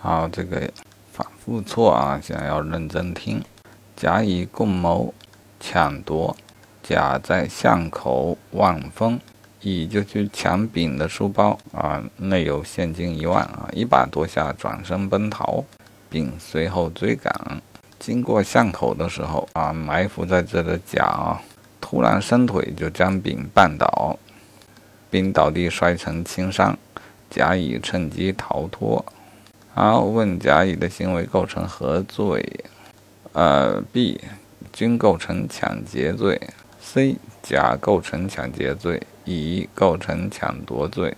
好，这个反复错啊，想要认真听。甲乙共谋抢夺，甲在巷口望风，乙就去抢丙的书包啊，内有现金一万啊，一把夺下，转身奔逃。丙随后追赶，经过巷口的时候啊，埋伏在这的甲啊，突然伸腿就将丙绊倒，丙倒地摔成轻伤，甲乙趁机逃脱。好，问甲乙的行为构成何罪？呃，B 均构成抢劫罪，C 甲构成抢劫罪，乙构成抢夺罪。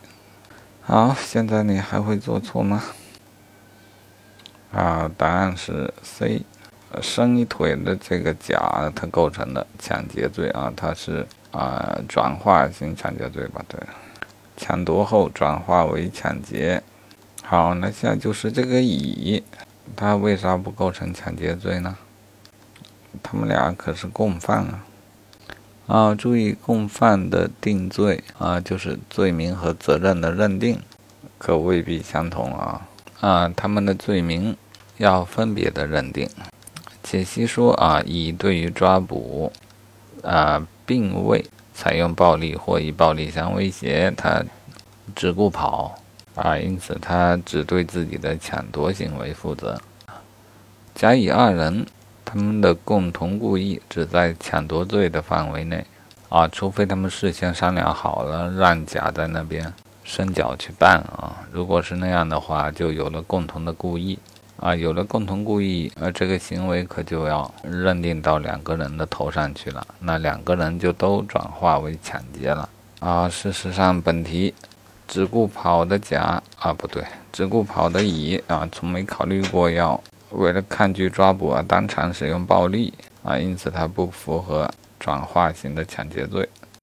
好，现在你还会做错吗？啊，答案是 C，伸一腿的这个甲，它构成的抢劫罪啊，它是啊转化型抢劫罪吧？对，抢夺后转化为抢劫。好，那现在就是这个乙，他为啥不构成抢劫罪呢？他们俩可是共犯啊！啊，注意共犯的定罪啊，就是罪名和责任的认定，可未必相同啊！啊，他们的罪名要分别的认定。解析说啊，乙对于抓捕啊，并未采用暴力或以暴力相威胁，他只顾跑。啊，因此他只对自己的抢夺行为负责。甲乙二人他们的共同故意只在抢夺罪的范围内啊，除非他们事先商量好了让甲在那边伸脚去办啊。如果是那样的话，就有了共同的故意啊，有了共同故意，而这个行为可就要认定到两个人的头上去了，那两个人就都转化为抢劫了啊。事实上，本题。只顾跑的甲啊，不对，只顾跑的乙啊，从没考虑过要为了抗拒抓捕而当场使用暴力啊，因此他不符合转化型的抢劫罪。